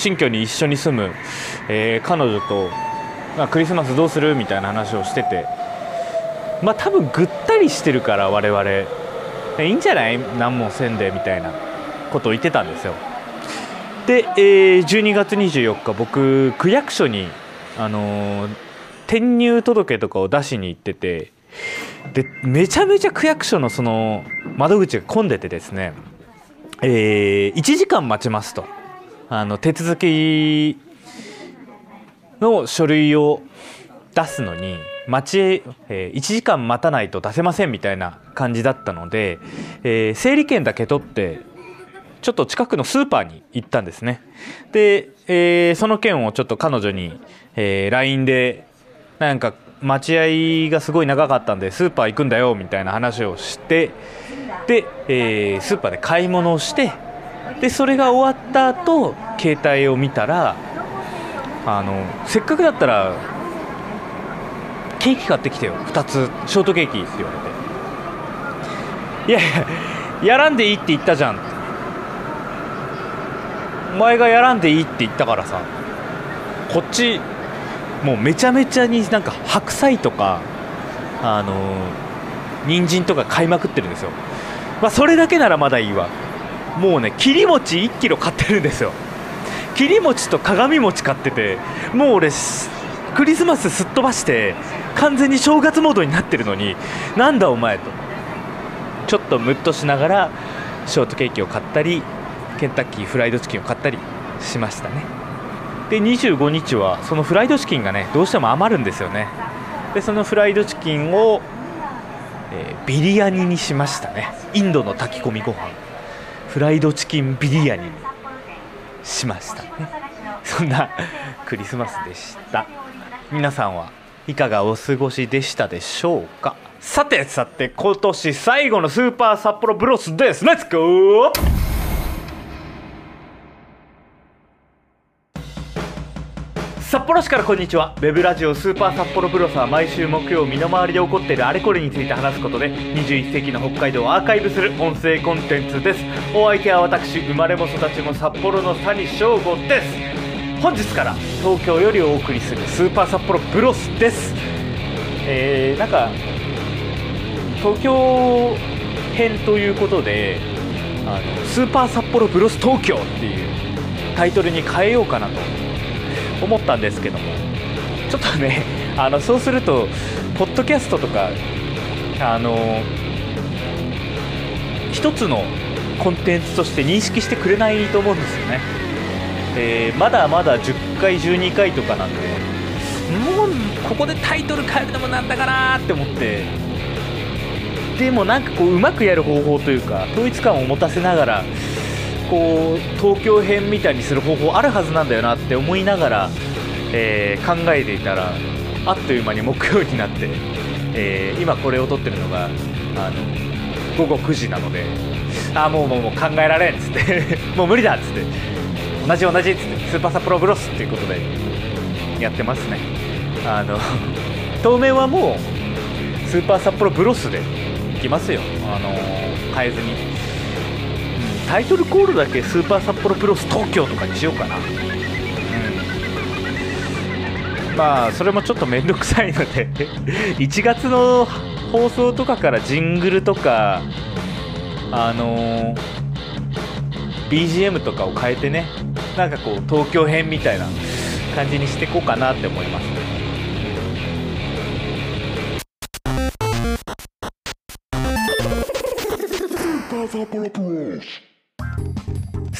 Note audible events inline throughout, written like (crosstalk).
新居に一緒に住む、えー、彼女と、まあ、クリスマスどうするみたいな話をしててまあ多分ぐったりしてるから我々。いいんじゃない？何もせんでみたいなことを言ってたんですよ。で、えー、12月24日僕区役所にあのー、転入届とかを出しに行っててでめちゃめちゃ区役所のその窓口が混んでてですね、えー、1時間待ちますと。あの手続きの書類を出すのに待ち、えー、1時間待たないと出せませんみたいな感じだったので、えー、整理券だけ取ってちょっと近くのスーパーに行ったんですね。で、えー、その件をちょっと彼女に、えー、LINE でなんか待合がすごい長かったんでスーパー行くんだよみたいな話をしてで、えー、スーパーで買い物をしてでそれが終わった後携帯を見たらあのせっかくだったらケーキ買ってきてよ。2つショートケーキって言われて。いやいややらんでいいって言ったじゃん。お前がやらんでいいって言ったからさ。こっちもうめちゃめちゃになんか白菜とかあの人参とか買いまくってるんですよ。まあそれだけならまだいいわ。もうね切り餅1キロ買ってるんですよ。切り餅と鏡餅買っててもう俺クリスマスすっ飛ばして完全に正月モードになってるのになんだお前と。ちょっとムッとしながらショートケーキを買ったりケンタッキーフライドチキンを買ったりしましたね。で25日はそのフライドチキンがねどうしても余るんですよね。でそのフライドチキンを、えー、ビリヤニにしましたね。インドの炊き込みご飯。フライドチキンビリヤニにしました。ねそんなクリスマスでした。皆さんはいかがお過ごしでしたでしょうか？さてさて今年最後のスーパー札幌ブロスです。レッツゴー札幌市からこんにちは。ウェブラジオスーパー札幌ブロスは毎週木曜身の回りで起こっているあれこれについて話すことで21世紀の北海道をアーカイブする音声コンテンツです。お相手は私生まれも育ちも札幌の谷翔吾です。本日から東京よりお送りするスーパー札幌ブロスです。えー、なんか東京編ということであのスーパー札幌ブロス東京っていうタイトルに変えようかなと思ったんですけどもちょっとね (laughs) あのそうするとポッドキャストとかあの一つのコンテンツとして認識してくれないと思うんですよね、えー、まだまだ10回12回とかなんでもうここでタイトル変えるのもなんだかなって思ってでもなんかこううまくやる方法というか統一感を持たせながらこう東京編みたいにする方法あるはずなんだよなって思いながら、えー、考えていたらあっという間に木曜になって、えー、今これを撮ってるのがあの午後9時なのであもうもうもう考えられんっつって (laughs) もう無理だっつって同じ同じっつってスーパーサプロブロスっていうことでやってますね。あの (laughs) 当面はもうスーパー札幌ブロスでいきますよ。あの変えずに。タイトルコールだけスーパー札幌プロス東京とかにしようかな、うん、まあそれもちょっと面倒くさいので (laughs) 1月の放送とかからジングルとかあのー、BGM とかを変えてねなんかこう東京編みたいな感じにしていこうかなって思います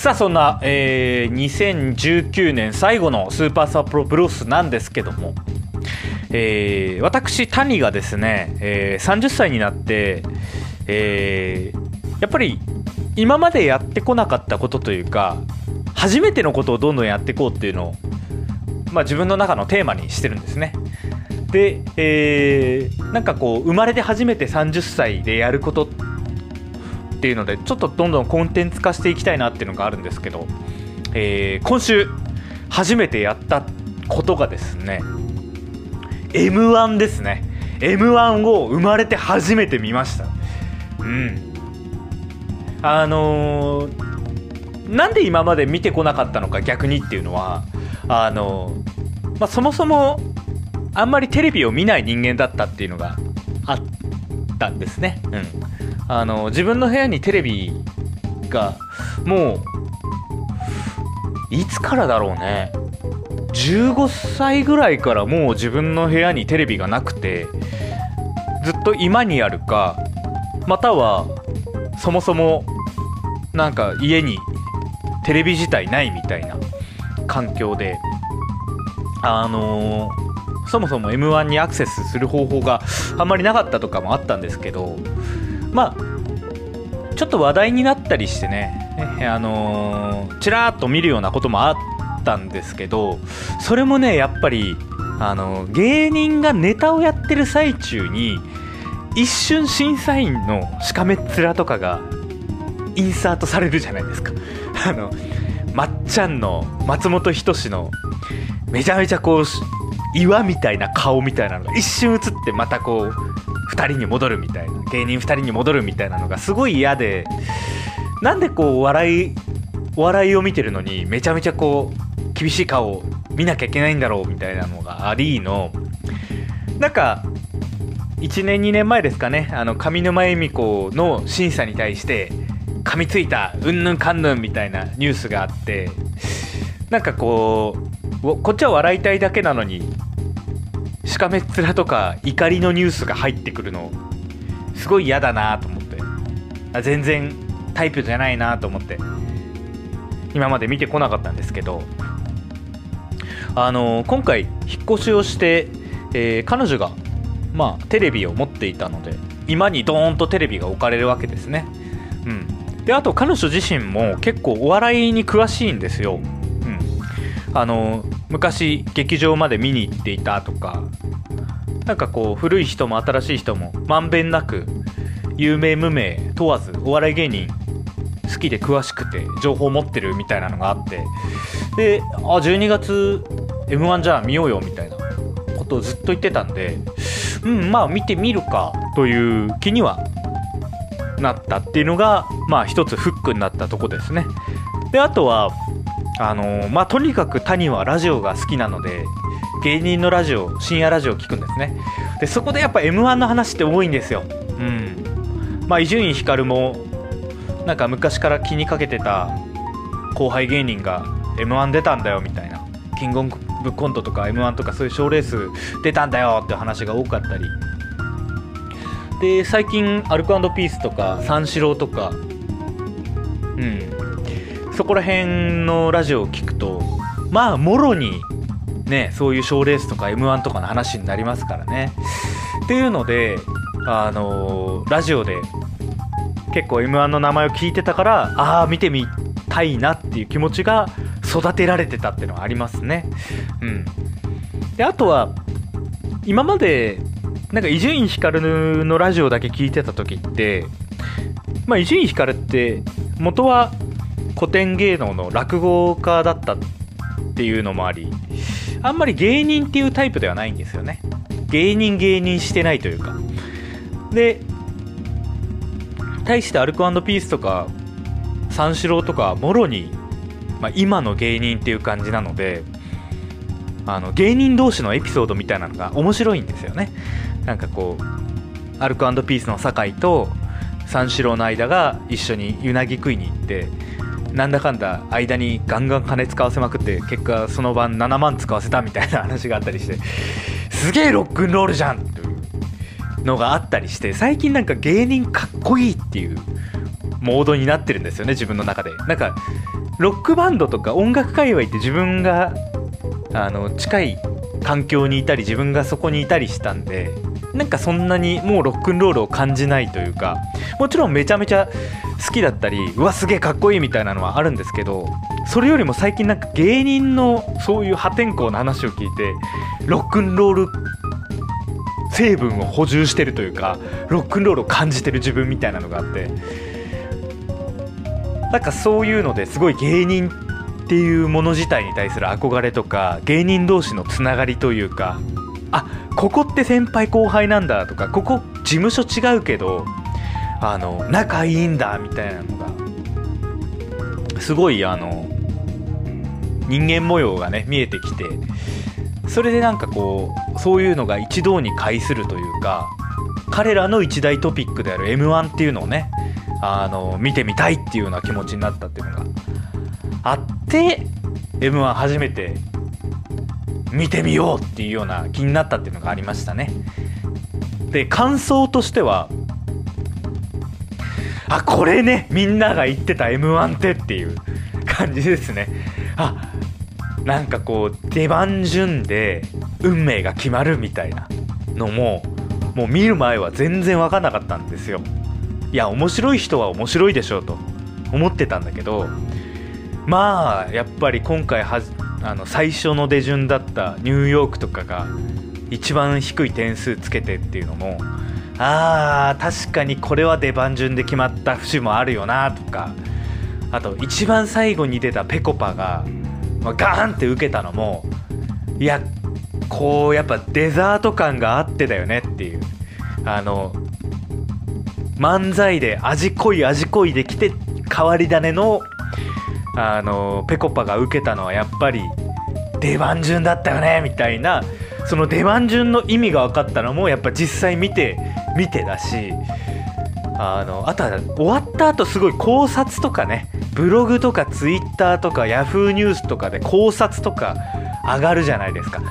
さあそんな、えー、2019年最後のスーパーサプロブロスなんですけども、えー、私谷がですね、えー、30歳になって、えー、やっぱり今までやってこなかったことというか初めてのことをどんどんやっていこうっていうのを、まあ、自分の中のテーマにしてるんですね。で、えー、なんかこう生まれて初めて30歳でやることってっていうのでちょっとどんどんコンテンツ化していきたいなっていうのがあるんですけど、えー、今週初めてやったことがですね m 1ですね。m 1を生まれて初めて見ました。うん。あのー、なんで今まで見てこなかったのか逆にっていうのはあの、まあ、そもそもあんまりテレビを見ない人間だったっていうのがあったんですね。うん、あの自分の部屋にテレビがもういつからだろうね。15歳ぐらいからもう自分の部屋にテレビがなくてずっと居間にあるかまたはそもそもなんか家にテレビ自体ないみたいな環境であのー、そもそも m 1にアクセスする方法があんまりなかったとかもあったんですけどまあちょっと話題になったりしてね、あのー、ちらっと見るようなこともあったんですけどそれもねやっぱりあの芸人がネタをやってる最中に一瞬審査員のしかめっ面とかがインサートされるじゃないですか。(laughs) あのまっちゃんの松本人志のめちゃめちゃこう岩みたいな顔みたいなのが一瞬映ってまたこう2人に戻るみたいな芸人2人に戻るみたいなのがすごい嫌でなんでこう笑いお笑いを見てるのにめちゃめちゃこう厳しい顔を見なきゃいけないんだろうみたいなのがありのなんか1年2年前ですかねあの上沼恵美子の審査に対して噛みついたうんぬんかんぬんみたいなニュースがあってなんかこうこっちは笑いたいだけなのにしかめっ面とか怒りのニュースが入ってくるのすごい嫌だなと思って。あ全然タイプじゃないなと思って。今まで見てこなかったんですけど。あの今回引っ越しをして、えー、彼女がまあテレビを持っていたので今にドーンとテレビが置かれるわけですね。うん。であと彼女自身も結構お笑いに詳しいんですよ。あの昔劇場まで見に行っていたとかなんかこう古い人も新しい人もまんべんなく有名無名問わずお笑い芸人好きで詳しくて情報を持ってるみたいなのがあってであ12月 m 1じゃあ見ようよみたいなことをずっと言ってたんでうんまあ見てみるかという気にはなったっていうのがまあ一つフックになったとこですね。であとはあのまあとにかく谷はラジオが好きなので芸人のラジオ深夜ラジオを聞くんですね。でそこでやっぱ m 1の話って多いんですよ。うん。まあ伊集院光もなんか昔から気にかけてた後輩芸人が m 1出たんだよみたいな。キングオブコントとか m 1とかそういう賞ーレース出たんだよって話が多かったり。で最近アルコピースとか三四郎とかうん。そこら辺のラジオを聞くとまあもろにねそういう賞ーレースとか m 1とかの話になりますからねっていうのであの、ラジオで結構 m 1の名前を聞いてたからああ見てみたいなっていう気持ちが育てられてたっていうのはありますね。うん、であとは今までなんか伊集院光のラジオだけ聞いてた時ってまあ伊集院光って元は古典芸能の落語家だったっていうのもありあんまり芸人っていうタイプではないんですよね。芸人芸人してないというか。で対してアルコピースとか三四郎とかもろにまあ、今の芸人っていう感じなのであの芸人同士のエピソードみたいなのが面白いんですよね。なんかこうアルコピースの酒井と三四郎の間が一緒にうなぎ食いに行ってなんだかんだ間にガンガン金使わせまくって結果その晩7万使わせたみたいな話があったりしてすげえロックンロールじゃんっていうのがあったりして最近なんか芸人かっこいいっていうモードになってるんですよね自分の中で。なんかロックバンドとか音楽界隈って自分があの近い環境にいたり自分がそこにいたりしたんでなんかそんなにもうロックンロールを感じないというかもちろんめちゃめちゃ好きだったりうわすげえかっこいいみたいなのはあるんですけどそれよりも最近なんか芸人のそういう破天荒な話を聞いてロックンロール成分を補充してるというかロックンロールを感じてる自分みたいなのがあってなんかそういうのですごい芸人っていうもの自体に対する憧れとか芸人同士のつながりというかあここって先輩後輩なんだとかここ事務所違うけどあの仲いいんだみたいなのがすごいあの人間模様がね見えてきてそれでなんかこうそういうのが一堂に会するというか彼らの一大トピックである m 1っていうのをねあの見てみたいっていうような気持ちになったっていうのがあって m 1初めて見てみようっていうような気になったっていうのがありましたね。で感想としてはあこれねみんなが言ってた m 1ってっていう感じですね。あなんかこう出番順で運命が決まるみたいなのももう見る前は全然分かんなかったんですよ。いや面白い人は面白いでしょうと思ってたんだけどまあやっぱり今回はあの最初の出順だったニューヨークとかが一番低い点数つけてっていうのもあー確かにこれは出番順で決まった節もあるよなとか。あと一番最後に出たぺこぱが、まあ、ガーンって受けたのもいやこうやっぱデザート感があってだよねっていう。あの漫才で味濃い味濃いできて変わり種のあのぺこぱが受けたのはやっぱり出番順だったよねみたいな。その出番順の意味が分かったのもやっぱ実際見て見てだしあのあとは終わった後すごい考察とかねブログとかツイッターとかヤフーニュースとかで考察とか上がるじゃないですか。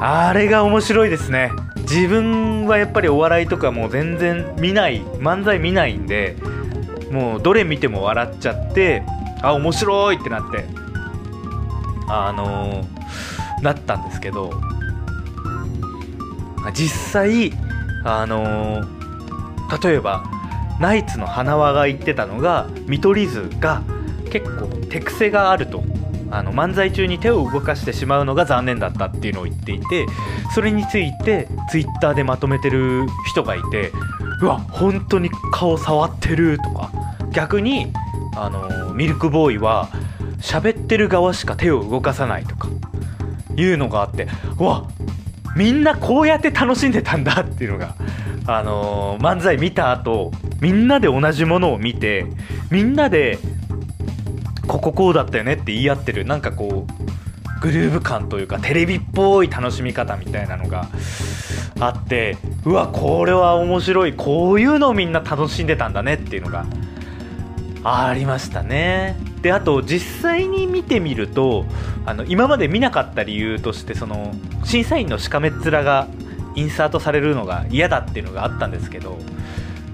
あれが面白いですね。自分はやっぱりお笑いとかもう全然見ない漫才見ないんでもうどれ見ても笑っちゃってあ面白いってなってあのー、なったんですけど実際あのー、例えばナイツの花輪が言ってたのが見取り図が結構手癖があると。あの漫才中に手を動かしてしまうのが残念だったっていうのを言っていてそれについてツイッターでまとめてる人がいてうわ本当に顔触ってるとか。逆にあのミルクボーイは喋ってる側しか手を動かさないとか。いうのがあってうわみんなこうやって楽しんでたんだっていうのが、あのー、漫才見た後みんなで同じものを見てみんなでこここうだったよねって言い合ってるなんかこうグルーヴ感というかテレビっぽい楽しみ方みたいなのがあってうわこれは面白いこういうのをみんな楽しんでたんだねっていうのがありましたね。であと実際に見てみるとあの今まで見なかった理由としてその審査員のしかめっ面がインサートされるのが嫌だっていうのがあったんですけど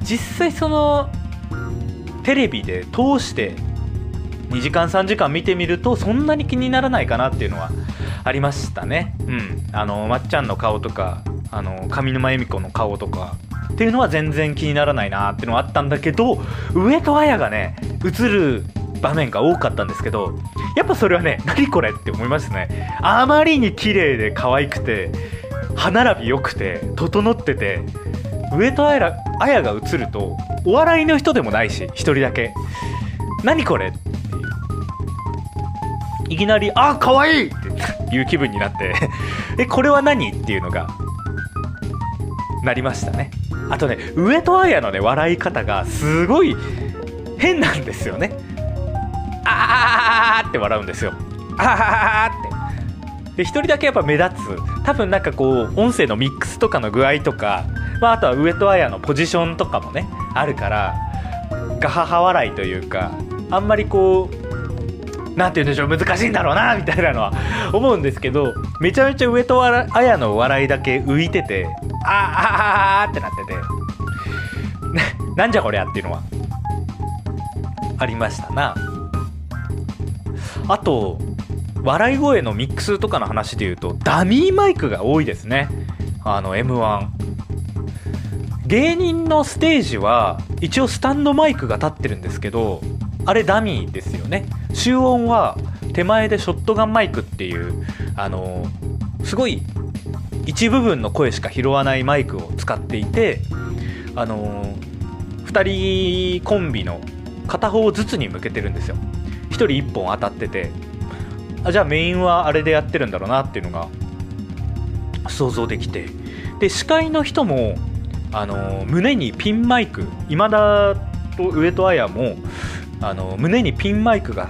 実際そのテレビで通して2時間3時間見てみるとそんなに気にならないかなっていうのはありましたね。うん。あのまっちゃんの顔とかあの上沼恵美子の顔とかっていうのは全然気にならないなっていうのはあったんだけど上戸彩がね映る場面が多かったんですけどやっぱそれはね何これって思いますね。あまりに綺麗で可愛くて歯並び良くて整ってて上戸彩が映るとお笑いの人でもないし1人だけ。何これって。いきなり「あ可愛い!っていう気分になって。(laughs) えこれは何っていうのがなりましたね。あとね上戸彩のね笑い方がすごい変なんですよね。あーって笑うんですよ。あーって。で1人だけやっぱ目立つ。多分なんかこう音声のミックスとかの具合とか、まあ、あとは上戸彩のポジションとかもねあるからガハハ笑いというかあんまりこう何て言うんでしょう難しいんだろうなみたいなのは (laughs) 思うんですけどめちゃめちゃ上戸彩の笑いだけ浮いててあーあーあってなってて。(laughs) なんじゃこりゃっていうのはありましたな。あと笑い声のミックスとかの話で言うとダミーマイクが多いですね。あの m 1芸人のステージは一応スタンドマイクが立ってるんですけどあれダミーですよね。集音は手前でショットガンマイクっていうあのすごい一部分の声しか拾わないマイクを使っていてあの2人コンビの片方ずつに向けてるんですよ。人1本当たっててあじゃあメインはあれでやってるんだろうなっていうのが想像できて。で司会の人もあの胸にピンマイク今田と上戸彩もあの胸にピンマイクが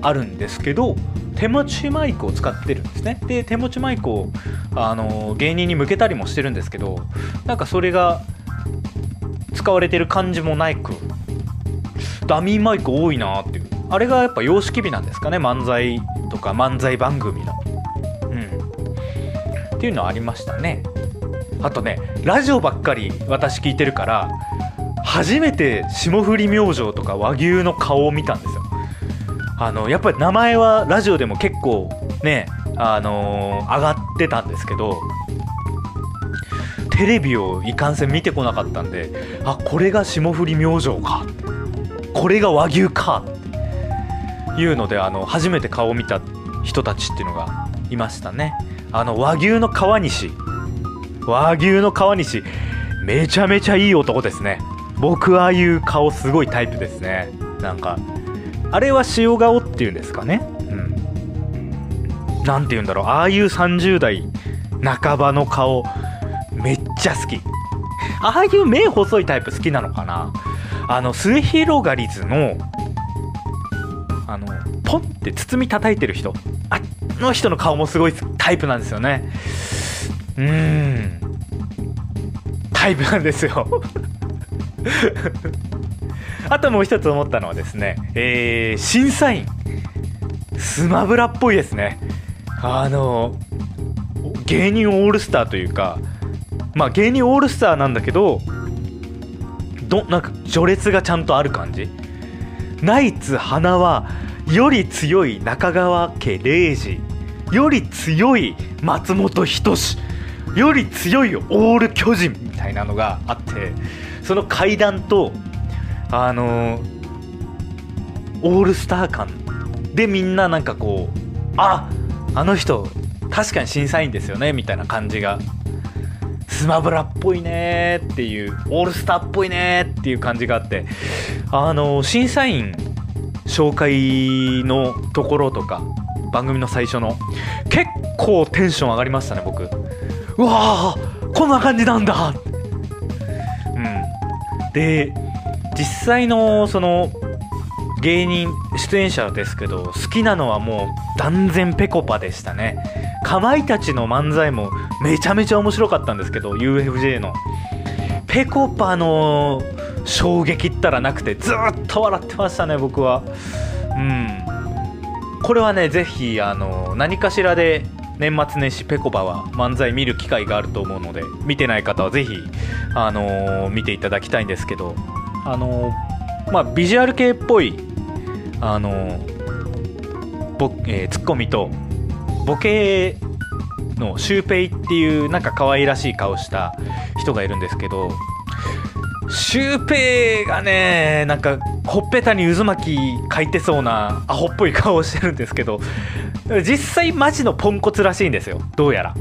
あるんですけど手持ちマイクを使ってるんですね。で手持ちマイクをあの芸人に向けたりもしてるんですけどなんかそれが使われてる感じもないくダミーマイク多いなっていう。あれがやっぱ様式美なんですかね？漫才とか漫才番組の。うん。っていうのはありましたね。あとねラジオばっかり私聞いてるから初めて霜降り明星とか和牛の顔を見たんですよ。あのやっぱり名前はラジオでも結構ねあのー、上がってたんですけどテレビをいかんせん見てこなかったんであこれが霜降り明星か。これが和牛か。いうのであの初めて顔を見た人たちっていうのがいましたね。あの和牛の川西。和牛の川西。めちゃめちゃいい男ですね。僕ああいう顔すごいタイプですね。なんかあれは塩顔っていうんですかね？うん。何て言うんだろう。ああいう30代半ばの顔めっちゃ好き。ああいう目細いタイプ好きなのかな？あの末広がりずのポンって包み叩いてる人。あの人の顔もすごいタイプなんですよね。うん。タイプなんですよ。(laughs) あともう一つ思ったのはですね、えー、審査員。スマブラっぽいですね。あの芸人オールスターというかまあ芸人オールスターなんだけどどなんか序列がちゃんとある感じ。ナイツ花はより強い中川家礼二。より強い松本人志。より強いオール巨人。みたいなのがあってその階段とあのオールスター感でみんななんかこうああの人確かに審査員ですよねみたいな感じがスマブラっぽいねっていうオールスターっぽいねっていう感じがあってあの審査員紹介のところとか番組の最初の。結構テンション上がりましたね僕。うわーこんな感じなんだ。うん。で実際のその芸人出演者ですけど好きなのはもう断然ぺこぱでしたね。かまいたちの漫才もめちゃめちゃ面白かったんですけど UFJ の。ぺこぱの衝撃ったらなくてずっと笑ってましたね僕は。うん。これはねぜひあの何かしらで年末年始ぺこぱは漫才見る機会があると思うので見てない方はぜひあの見ていただきたいんですけどあのまあビジュアル系っぽいあのボ、えー、ツッコミとボケのシュウペイっていうなんか可愛らしい顔した人がいるんですけどシュウペイがねなんかほっぺたに渦巻き書いてそうなアホっぽい顔をしてるんですけど実際マジのポンコツらしいんですよ。どうやら。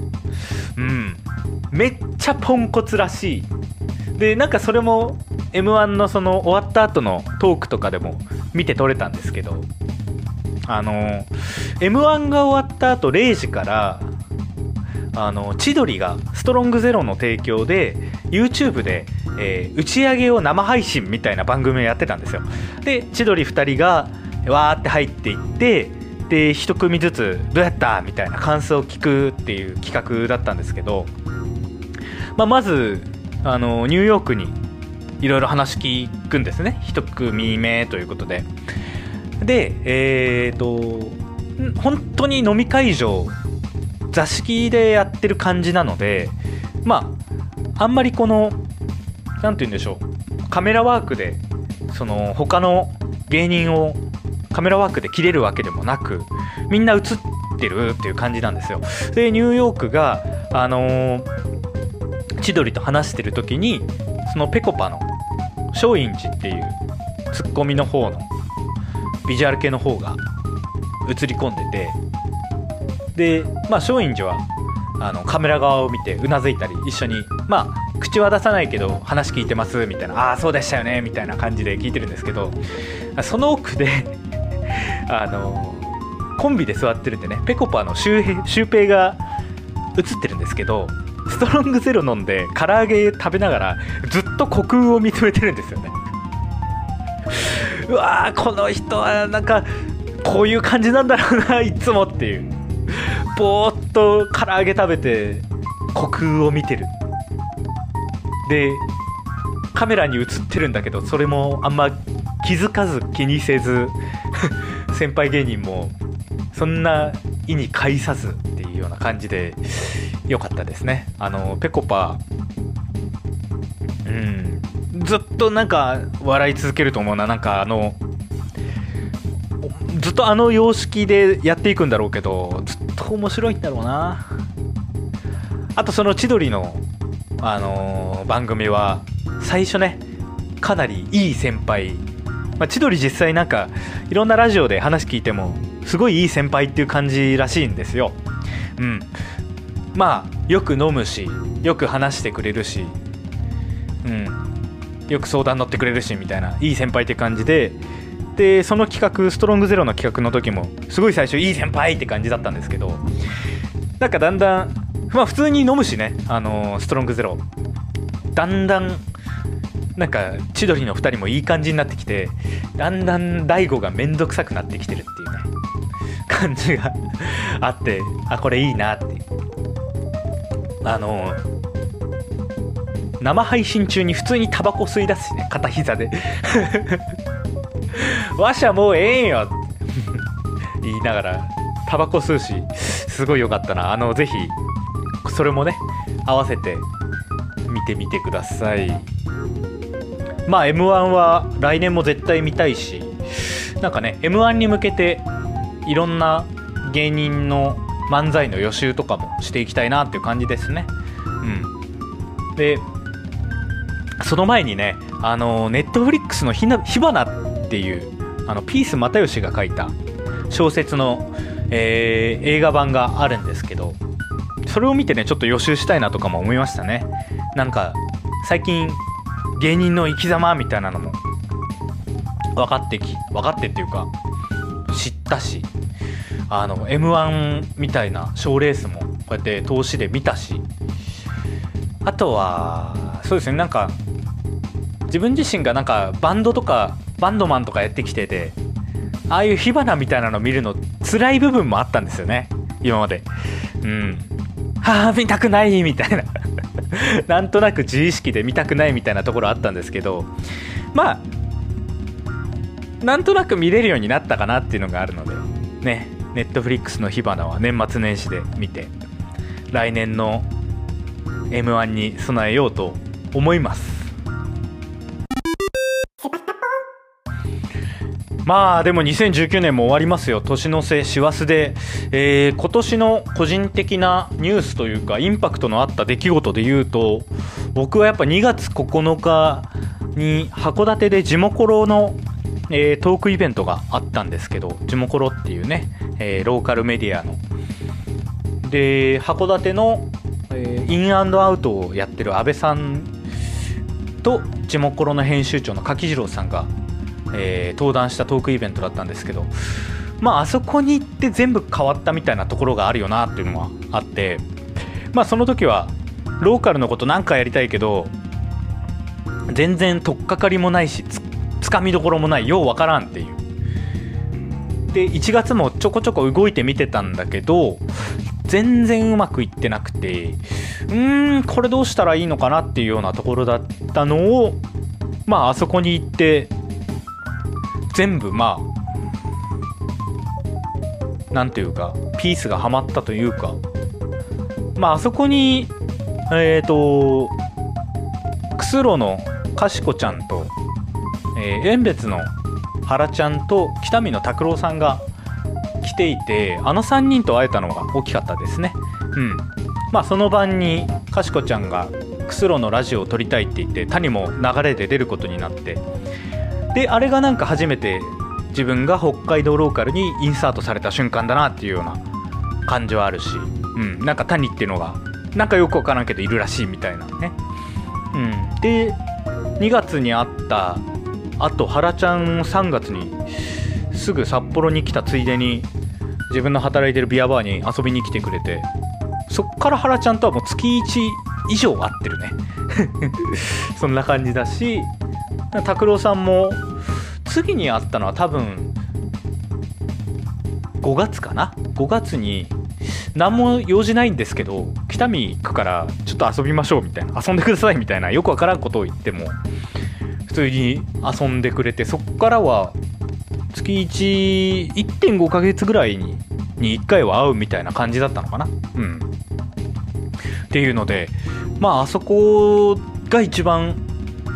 うん。めっちゃポンコツらしい。でなんかそれも m 1のその終わった後のトークとかでも見て取れたんですけどあの m 1が終わった後0時からあの千鳥がストロングゼロの提供で YouTube で、えー、打ち上げを生配信みたいな番組をやってたんですよ。で千鳥2人がわーって入っていってで1組ずつ「どうやった?」みたいな感想を聞くっていう企画だったんですけど、まあ、まずあのニューヨークにいろいろ話聞くんですね。1組目ということで。でえっ、ー、と本当に飲み会場座敷でやってる感じなのでまああんまりこの何て言うんでしょう。カメラワークでその他の芸人をカメラワークで切れるわけでもなくみんな映ってるっていう感じなんですよ。でニューヨークがあのー、千鳥と話してる時にそのぺこぱの松陰寺っていうツッコミの方のビジュアル系の方が映り込んでてでまあ松陰寺はあのカメラ側を見てうなずいたり一緒にまあ口は出さないけど話聞いてますみたいなああそうでしたよねみたいな感じで聞いてるんですけどその奥で (laughs) あのコンビで座ってるんでねぺこぱのシュウペイが映ってるんですけどストロングゼロ飲んで唐揚げ食べながらずっと虚空を見つめてるんですよね。うわーこの人はなんかこういう感じなんだろうないつもっていう。ぼーっと唐揚げ食べて虚空を見てる。でカメラに映ってるんだけどそれもあんま気づかず気にせず (laughs) 先輩芸人もそんな意に介さずっていうような感じで良かったですね。あのぺこぱうんずっとなんか笑い続けると思うな。なんかあのずっとあの様式でやっていくんだろうけどずっと面白いんだろうな。あとその千鳥の、あのー番組は最初ねかなりいい先輩、まあ、千鳥実際なんかいろんなラジオで話聞いてもすごいいい先輩っていう感じらしいんですよ。うん。まあよく飲むしよく話してくれるしうん。よく相談乗ってくれるしみたいないい先輩って感じででその企画ストロングゼロの企画の時もすごい最初いい先輩って感じだったんですけどなんかだんだんまあ普通に飲むしね。あのーストロングゼロ。だんだんなんか千鳥の2人もいい感じになってきてだんだん大悟が面倒くさくなってきてるっていうね。感じが (laughs) あってあこれいいなって。あの生配信中に普通にタバコ吸い出すしね。片膝で。(laughs) わしゃもうええんよ。(laughs) 言いながらタバコ吸うしすごい良かったな。あのぜひそれもね合わせて見てみてください。まあ m 1は来年も絶対見たいしなんかね m 1に向けていろんな芸人の漫才の予習とかもしていきたいなっていう感じですね。うん。でその前にねあのネットフリックスの火花っていうあのピース又吉が書いた小説の、えー映画版があるんですけどそれを見てねちょっと予習したいなとかも思いましたね。なんか最近芸人の生き様みたいなのも分かってき分かってっていうか知ったしあの m 1みたいな賞レースもこうやって投資で見たしあとはそうですねなんか自分自身がなんかバンドとかバンドマンとかやってきててああいう火花みたいなの見るの辛い部分もあったんですよね今まで。うん。ああ見たくないみたいな。(laughs) なんとなく自意識で見たくないみたいなところあったんですけどまあなんとなく見れるようになったかなっていうのがあるのでねネットフリックスの火花は年末年始で見て来年の m 1に備えようと思います。まあでも2019年も終わりますよ。年の瀬師走で、えー今年の個人的なニュースというかインパクトのあった出来事で言うと僕はやっぱ2月9日に函館でジモコロの、えートークイベントがあったんですけどジモコロっていうね、えーローカルメディアの。で函館の、えーインアウトをやってる安倍さんとジモコロの編集長の柿次郎さんが、えー登壇したトークイベントだったんですけどまああそこに行って全部変わったみたいなところがあるよなっていうのはあってまあその時はローカルのことなんかやりたいけど全然取っかかりもないしつつかみどころもないようわからんっていう。で1月もちょこちょこ動いてみてたんだけど全然うまくいってなくてうーんこれどうしたらいいのかなっていうようなところだったのをまああそこに行って全部まあなんていうかピースがはまったというか。まああそこにえっ、とクスロのかしこちゃんと、えー、遠別の原ちゃんと北見の拓郎さんが来ていてあの3人と会えたのが大きかったですね。うん。まあその晩にかしこちゃんがクスロのラジオを撮りたいって言って谷も流れで出ることになってであれがなんか初めて自分が北海道ローカルにインサートされた瞬間だなっていうような感じはあるし、うん、なんか谷っていうのがなんかよくわからんけどいるらしいみたいなね、うん、で2月に会ったあと原ちゃんを3月にすぐ札幌に来たついでに自分の働いてるビアバーに遊びに来てくれてそっから原ちゃんとはもう月1以上会ってるね。(laughs) そんな感じだし拓郎さんも次に会ったのは多分5月かな？5月に何も用事ないんですけど北見行くからちょっと遊びましょうみたいな遊んでくださいみたいなよくわからんことを言っても普通に遊んでくれてそっからは月11.5ヶ月ぐらいにに1回は会うみたいな感じだったのかな？うん。っていうのでまああそこが一番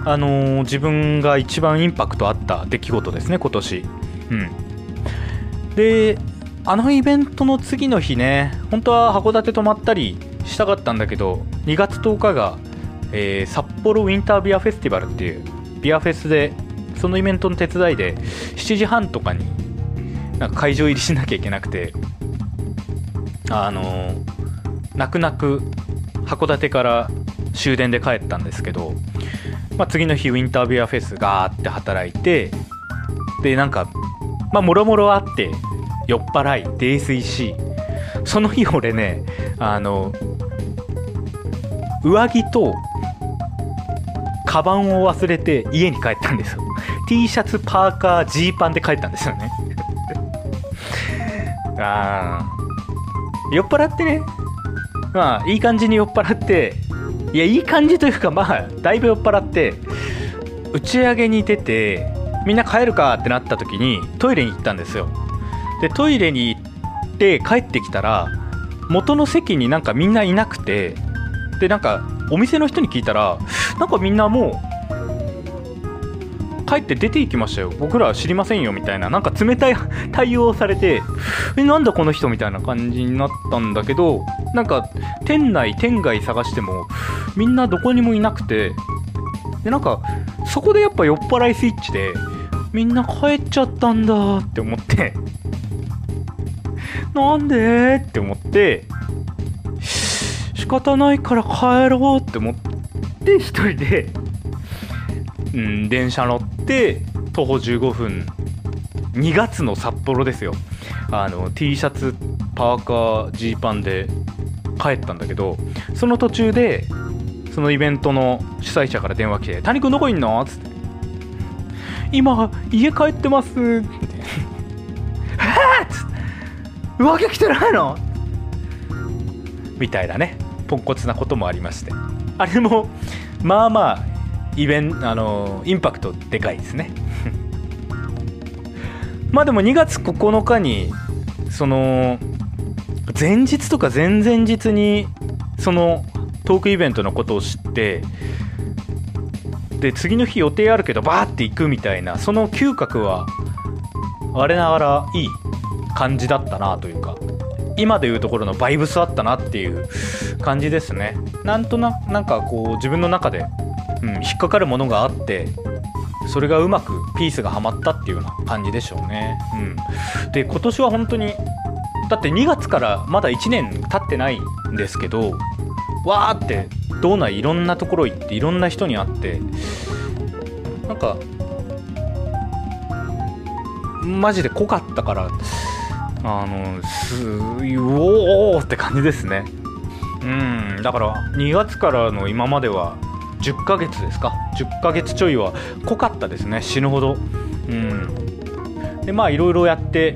あのー自分が一番インパクトあった出来事ですね今年。うん。であのイベントの次の日ね本当は函館泊まったりしたかったんだけど2月10日が、えー札幌ウィンタービアフェスティバルっていうビアフェスでそのイベントの手伝いで7時半とかになんか会場入りしなきゃいけなくてあの泣く泣く函館から終電で帰ったんですけど、まあ、次の日ウィンタービアフェスガーって働いてでなんかまあもろもろあって酔っ払い泥酔しその日俺ねあの上着とカバンを忘れて家に帰ったんですよ。(laughs) T シャツパーカージーパンで帰ったんですよね。(laughs) あー酔っ払ってね。まあいい感じに酔っ払っていやいい感じというかまあだいぶ酔っ払って打ち上げに出てみんな帰るかってなった時にトイレに行ったんですよ。でトイレに行って帰ってきたら元の席になんかみんないなくてでなんかお店の人に聞いたらなんかみんなもう帰って出て行きましたよ。僕らは知りませんよみたいな。なんか冷たい (laughs) 対応をされてえなんだこの人みたいな感じになったんだけどなんか店内店外探してもみんなどこにもいなくて。でなんかそこでやっぱ酔っ払いスイッチでみんな帰っちゃったんだって思って。(laughs) なんでって思って。仕方ないから帰ろうって思って一人で、うん、電車乗って徒歩15分。2月の札幌ですよ。あの T シャツパーカージーパンで帰ったんだけどその途中でそのイベントの主催者から電話来て「谷君どこいんの?」っつって「今家帰ってます」って「えっ!」つって「上着着てないの?」みたいなねポンコツなこともありましてあれもまあまあイベンあのインパクトでかいですね (laughs) まあでも2月9日にその前日とか前々日にそのトークイベントのことを知ってで次の日予定あるけどバーって行くみたいなその嗅覚は我ながらいい感じだったなというか今でいうところのバイブスあったなっていう感じですね。なんとななんかこう自分の中で、うん、引っかかるものがあってそれがうまくピースがはまったっていうような感じでしょうね、うん、で今年は本当にだって2月からまだ1年経ってないんですけどわーって道内いろんなところ行っていろんな人に会ってなんかマジで濃かったからあのすおおって感じですね。うんだから2月からの今までは10ヶ月ですか。10ヶ月ちょいは濃かったですね死ぬほど。うん。でまあいろいろやって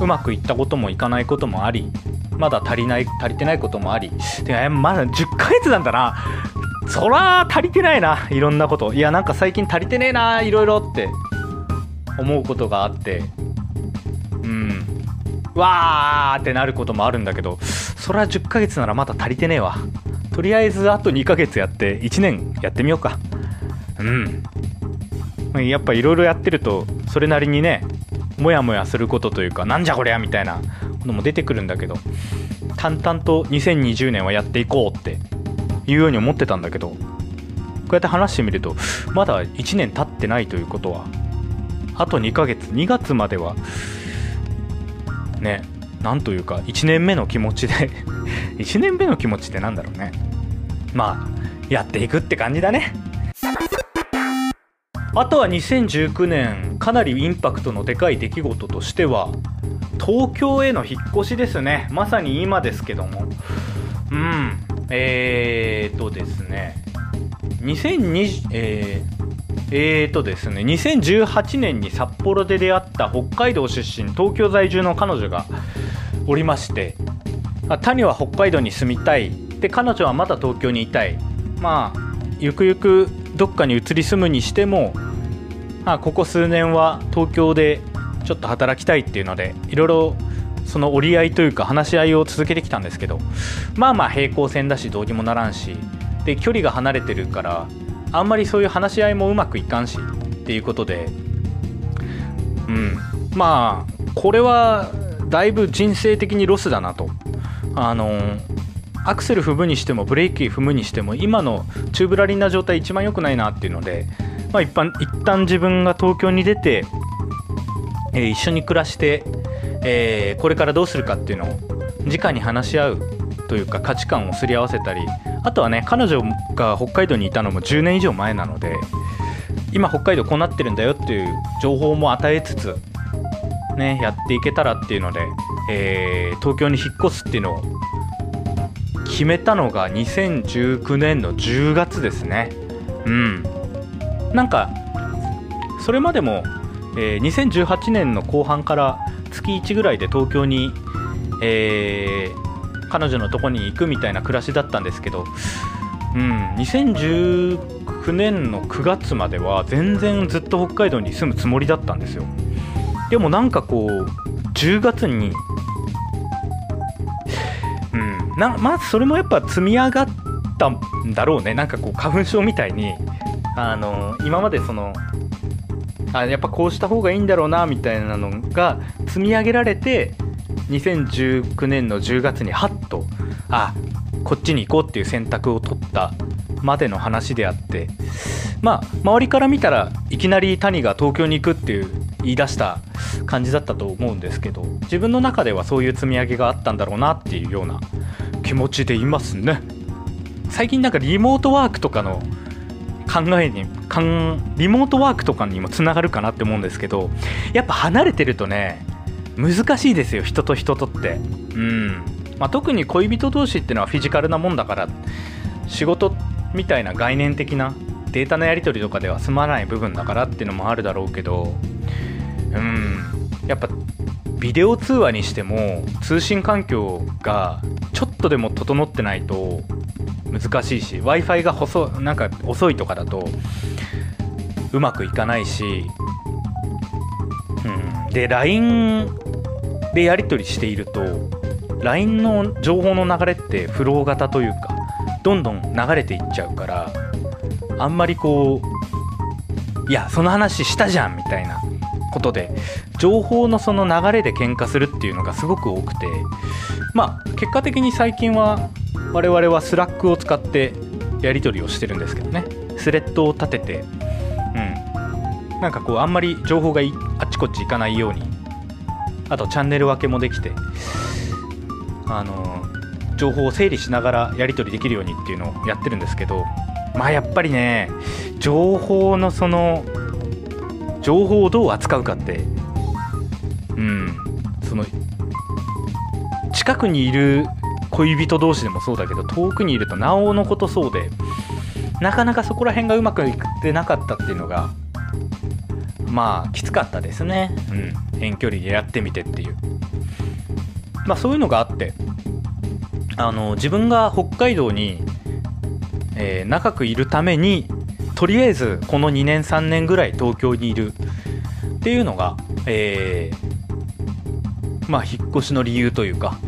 うまくいったこともいかないこともありまだ足りない足りてないこともありでまだ10ヶ月なんだな。そら足りてないな。いろんなこと。いやなんか最近足りてねえな。いろいろって。思うことがあって。うん。わーってなることもあるんだけど。それは10ヶ月ならまだ足りてねえわ。とりあえずあと2ヶ月やって1年やってみようか。うん。やっぱいろいろやってるとそれなりにねモヤモヤすることというかなんじゃこりゃみたいなのも出てくるんだけど淡々と2020年はやっていこうっていうように思ってたんだけどこうやって話してみるとまだ1年経ってないということはあと2ヶ月2月まではねなんというか1年目の気持ちで (laughs) 1年目の気持ちってなんだろうね。まあやっていくって感じだね。あとは2019年かなりインパクトのでかい出来事としては東京への引っ越しですね。まさに今ですけども。うん。えーとですね。2020ええーとですね。2018年に札幌で出会った北海道出身東京在住の彼女がおりまして谷は北海道に住みたい。で彼女はまだ東京にいたい。まあゆくゆくどっかに移り住むにしても、まあ、ここ数年は東京でちょっと働きたいっていうのでいろいろその折り合いというか話し合いを続けてきたんですけどまあまあ平行線だしどうにもならんしで距離が離れてるからあんまりそういう話し合いもうまくいかんしっていうことでうんまあこれはだいぶ人生的にロスだなと。あのアクセル踏むにしてもブレーキ踏むにしても今のチューブラリンな状態一番良くないなっていうので、まあ、一般一旦自分が東京に出て、えー、一緒に暮らして、えー、これからどうするかっていうのを直に話し合うというか価値観をすり合わせたりあとはね彼女が北海道にいたのも10年以上前なので今北海道こうなってるんだよっていう情報も与えつつねやっていけたらっていうので、えー、東京に引っ越すっていうのを決めたのが2019年の10月ですね。うん。なんかそれまでも、えー、2018年の後半から月1ぐらいで東京に、えー、彼女のとこに行くみたいな暮らしだったんですけど、うん、2019年の9月までは全然ずっと北海道に住むつもりだったんですよ。でもなんかこう10月になまずそれもやっぱ積み上がったんだろうね。なんかこう花粉症みたいにあの今までそのあやっぱこうした方がいいんだろうなみたいなのが積み上げられて2019年の10月にハッとあこっちに行こうっていう選択を取ったまでの話であってまあ周りから見たらいきなり谷が東京に行くっていう言い出した感じだったと思うんですけど自分の中ではそういう積み上げがあったんだろうなっていうような気持ちでいますね。最近なんかリモートワークとかの考えにかんリモートワークとかにもつながるかなって思うんですけどやっぱ離れてるとね難しいですよ人と人とって。うん、まあ、特に恋人同士ってのはフィジカルなもんだから仕事みたいな概念的なデータのやり取りとかでは済まない部分だからっていうのもあるだろうけどうん。やっぱビデオ通話にしても通信環境がちょっとでも整ってないと難しいし w i f i が細なんか遅いとかだとうまくいかないし、うん、で LINE でやり取りしていると LINE の情報の流れってフロー型というかどんどん流れていっちゃうからあんまりこういやその話したじゃんみたいなことで情報のその流れで喧嘩するっていうのがすごく多くてまあ結果的に最近は我々は Slack を使ってやり取りをしてるんですけどね。スレッドを立ててうん。なんかこうあんまり情報があっちこっち行かないようにあとチャンネル分けもできてあの情報を整理しながらやり取りできるようにっていうのをやってるんですけどまあやっぱりね情報のその情報をどう扱うかっての近くにいる恋人同士でもそうだけど遠くにいるとなおのことそうでなかなかそこら辺がうまくいってなかったっていうのがまあきつかったですね。うん。遠距離でやってみてっていう。まあそういうのがあってあの自分が北海道に、えー、長くいるためにとりあえずこの2年3年ぐらい東京にいるっていうのが、えー、まあ引っ越しの理由というか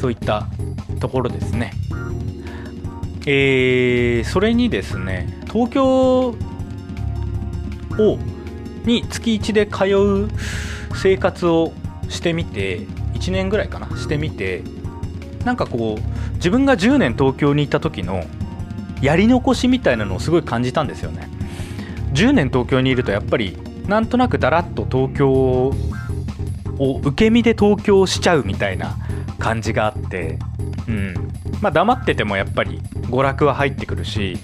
そういったところですね。えー、それにですね東京をに月1で通う生活をしてみて1年ぐらいかなしてみてなんかこう自分が10年東京にいた時のやり残しみたいなのをすごい感じたんですよね10年東京にいるとやっぱりなんとなくだらっと東京を受け身で東京しちゃうみたいな感じがあってうん。まあ黙っててもやっぱり娯楽は入ってくるし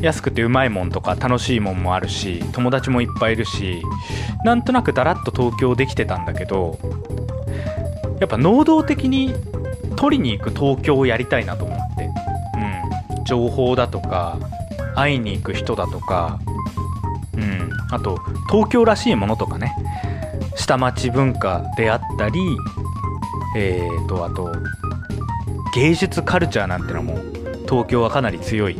安くてうまいもんとか楽しいもんもあるし友達もいっぱいいるしなんとなくだらっと東京できてたんだけどやっぱ能動的に取りに行く東京をやりたいなと思ってうん。情報だとか会いに行く人だとかうん、あと東京らしいものとかね。下町文化であったりえー、とあと芸術カルチャーなんてのも東京はかなり強い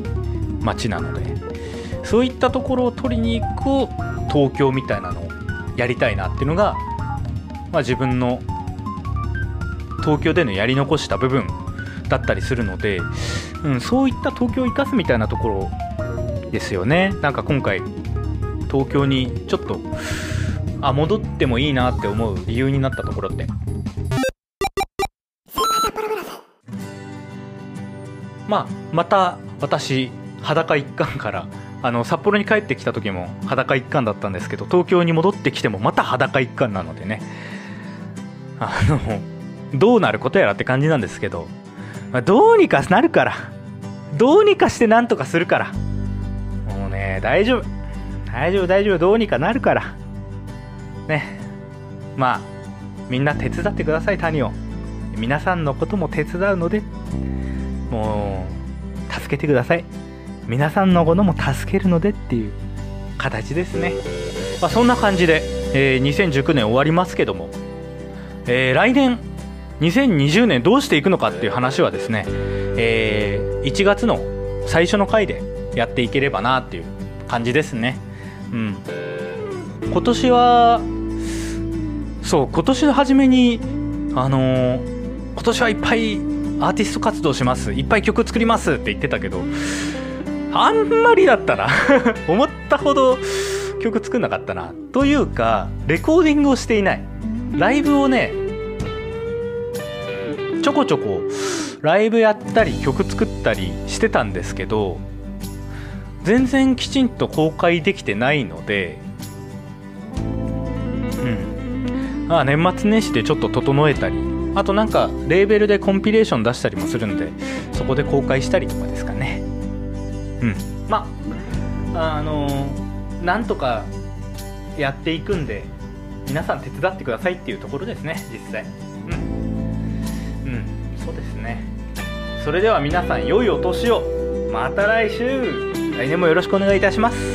街なのでそういったところを取りに行く東京みたいなのをやりたいなっていうのが、まあ、自分の東京でのやり残した部分だったりするので、うん、そういった東京を生かすみたいなところですよね。なんか今回東京にちょっとあ戻ってもいいなって思う理由になったところって。まあまた私裸一貫からあの札幌に帰ってきた時も裸一貫だったんですけど東京に戻ってきてもまた裸一貫なのでね。あのどうなることやらって感じなんですけど、まあ、どうにかなるから。どうにかしてなんとかするから。もうね大丈夫。大丈夫大丈夫。どうにかなるから。ね。まあみんな手伝ってください谷を。皆さんのことも手伝うのでもう助けてください。皆さんのことも助けるのでっていう形ですね、まあ、そんな感じで、えー、2019年終わりますけども、えー、来年2020年どうしていくのかっていう話はですね、えー、1月の最初の回でやっていければなっていう感じですね。うん。今年はそう今年の初めにあのー、今年はいっぱいアーティスト活動します。いっぱい曲作りますって言ってたけどあんまりだったな。(laughs) 思ったほど曲作んなかったな。というかレコーディングをしていない。ライブをねちょこちょこライブやったり曲作ったりしてたんですけど全然きちんと公開できてないのであ年末年始でちょっと整えたりあとなんかレーベルでコンピレーション出したりもするんでそこで公開したりとかですかね。うん。まああのー、なんとかやっていくんで皆さん手伝ってくださいっていうところですね実際。うん。うん。そうですね。それでは皆さん良いお年を。また来週。来年もよろしくお願いいたします。